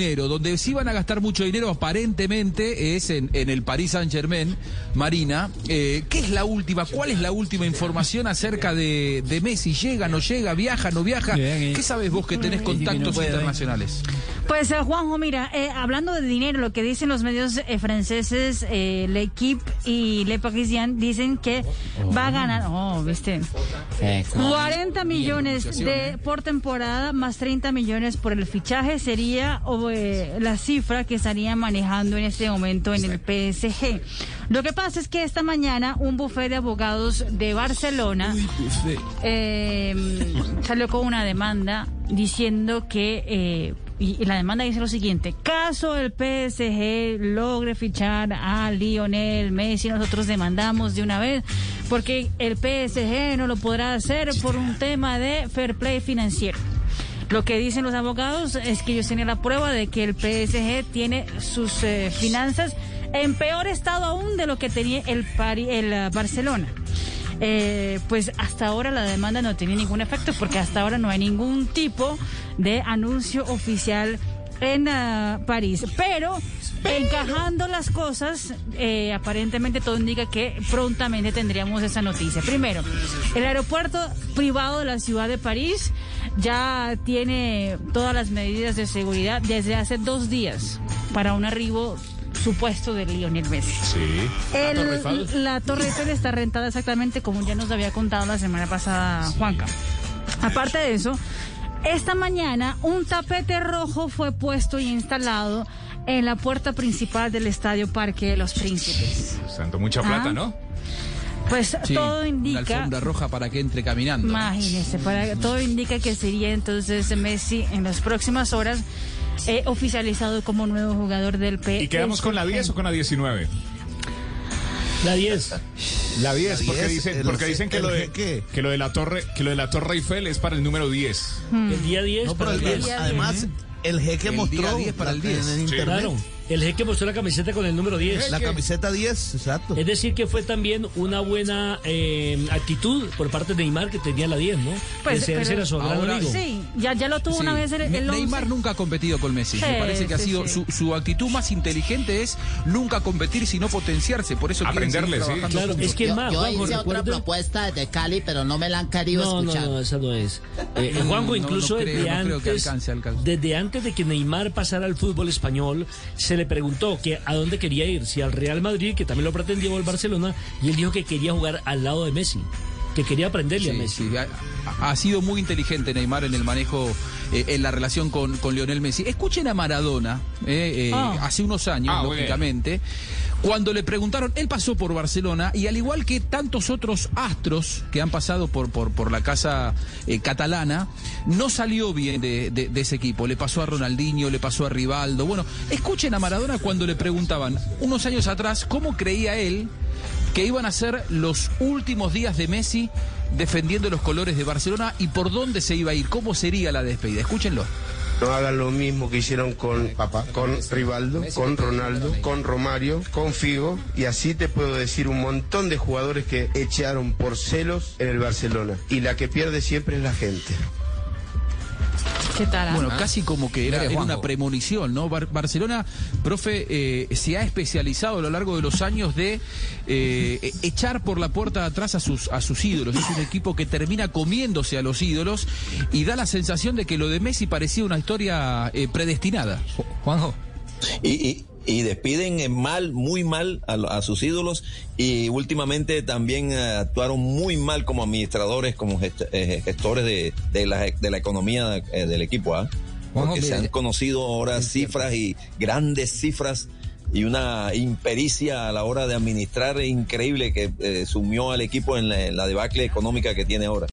dinero, donde sí van a gastar mucho dinero aparentemente es en, en el Paris Saint Germain, Marina. Eh, ¿Qué es la última? ¿Cuál es la última información acerca de, de Messi? ¿Llega, no llega, viaja, no viaja? ¿Qué sabes vos que tenés contactos internacionales? Pues eh, Juanjo, mira, eh, hablando de dinero, lo que dicen los medios eh, franceses, eh, L'Equipe y Le Parisien, dicen que va a ganar, oh, viste, 40 millones de por temporada más 30 millones por el fichaje sería eh, la cifra que estaría manejando en este momento en el PSG. Lo que pasa es que esta mañana un bufete de abogados de Barcelona eh, salió con una demanda diciendo que eh, y, la demanda dice lo siguiente, caso el PSG logre fichar a Lionel Messi, nosotros demandamos de una vez porque el PSG no lo podrá hacer por un tema de fair play financiero. Lo que dicen los abogados es que ellos tienen la prueba de que el PSG tiene sus eh, finanzas en peor estado aún de lo que tenía el, Pari- el eh, Barcelona. Eh, pues hasta ahora la demanda no tiene ningún efecto porque hasta ahora no hay ningún tipo de anuncio oficial en ah, París. Pero encajando las cosas, eh, aparentemente todo indica que prontamente tendríamos esa noticia. Primero, el aeropuerto privado de la ciudad de París ya tiene todas las medidas de seguridad desde hace dos días para un arribo supuesto de Lionel Messi. Sí. El- la Torre Eiffel está rentada exactamente como ya nos había contado la semana pasada Juanca. Aparte de eso, esta mañana un tapete rojo fue puesto y instalado en la puerta principal del Estadio Parque de los Príncipes. Santo, mucha plata, Ah. ¿no? Pues Sí, todo Una indica, alfombra roja para que entre caminando. imagínese, para, todo indica que sería entonces Messi en las próximas horas eh, oficializado como nuevo jugador del P. ¿Y quedamos con la 10 o con la 19? La 10. La 10, porque 10, dicen, el- porque dicen que, el lo de, que lo de la torre, que lo de la Torre Eiffel es para el número 10. El día 10 No, pero para el el 10. 10. Además, el jeque El mostró día 10 para el la- 10. en el Sí. internet Claro. El jeque mostró la camiseta con el número 10. la camiseta 10, exacto. Es decir, que fue también una buena eh, actitud por parte de Neymar que tenía la 10, ¿no? Pues, Ese, ese era su gran Ahora- amigo. Sí, ya, ya lo tuvo Sí. una vez el, el Ne- 11. Neymar nunca ha competido con Messi. Sí, Me parece que ha sí, sido sí. su, su actitud más inteligente es nunca competir sino potenciarse. Por eso Aprenderle, sí. Claro, es que Yo, más, yo Juanjo, hice otra propuesta desde Cali, pero no me la han querido No, no, escuchar. no, esa no es. Eh, Mm, Juanjo, no, incluso no creo, desde, no creo que antes, alcance, alcance. desde antes de que Neymar pasara al fútbol español, se le preguntó que a dónde quería ir, si al Real Madrid, que también lo pretendía, o al Barcelona, y él dijo que quería jugar al lado de Messi, que quería aprenderle a Messi. sí, ha, ha sido muy inteligente Neymar en el manejo, eh, en la relación con, con Lionel Messi. Escuchen a Maradona, eh, eh, Ah. hace unos años, Ah, lógicamente, cuando le preguntaron, él pasó por Barcelona y al igual que tantos otros astros que han pasado por, por, por la casa eh, catalana, no salió bien de, de- de ese equipo. Le pasó a Ronaldinho, le pasó a Rivaldo. Bueno, escuchen a Maradona cuando le preguntaban, unos años atrás, cómo creía él que iban a ser los últimos días de Messi defendiendo los colores de Barcelona y por dónde se iba a ir, cómo sería la despedida. Escúchenlo. No hagan lo mismo que hicieron con Papá, con Rivaldo, con Ronaldo, con Romario, con Figo y así te puedo decir un montón de jugadores que echaron por celos en el Barcelona y la que pierde siempre es la gente. ¿Qué tal? ah? Bueno, casi como que era, una premonición, ¿no? Bar- Barcelona, profe, eh, se ha especializado a lo largo de los años de eh, echar por la puerta de atrás a sus, a sus ídolos. Es un equipo que termina comiéndose a los ídolos y da la sensación de que lo de Messi parecía una historia eh, predestinada. Juanjo. y, y, y despiden mal, muy mal a, a sus ídolos y últimamente también eh, actuaron muy mal como administradores, como gest- eh, gestores de, de, la, de la economía eh, del equipo, ¿ah? Porque se han conocido ahora cifras y grandes cifras y una impericia a la hora de administrar increíble que sumió al equipo en la, en la debacle económica que tiene ahora.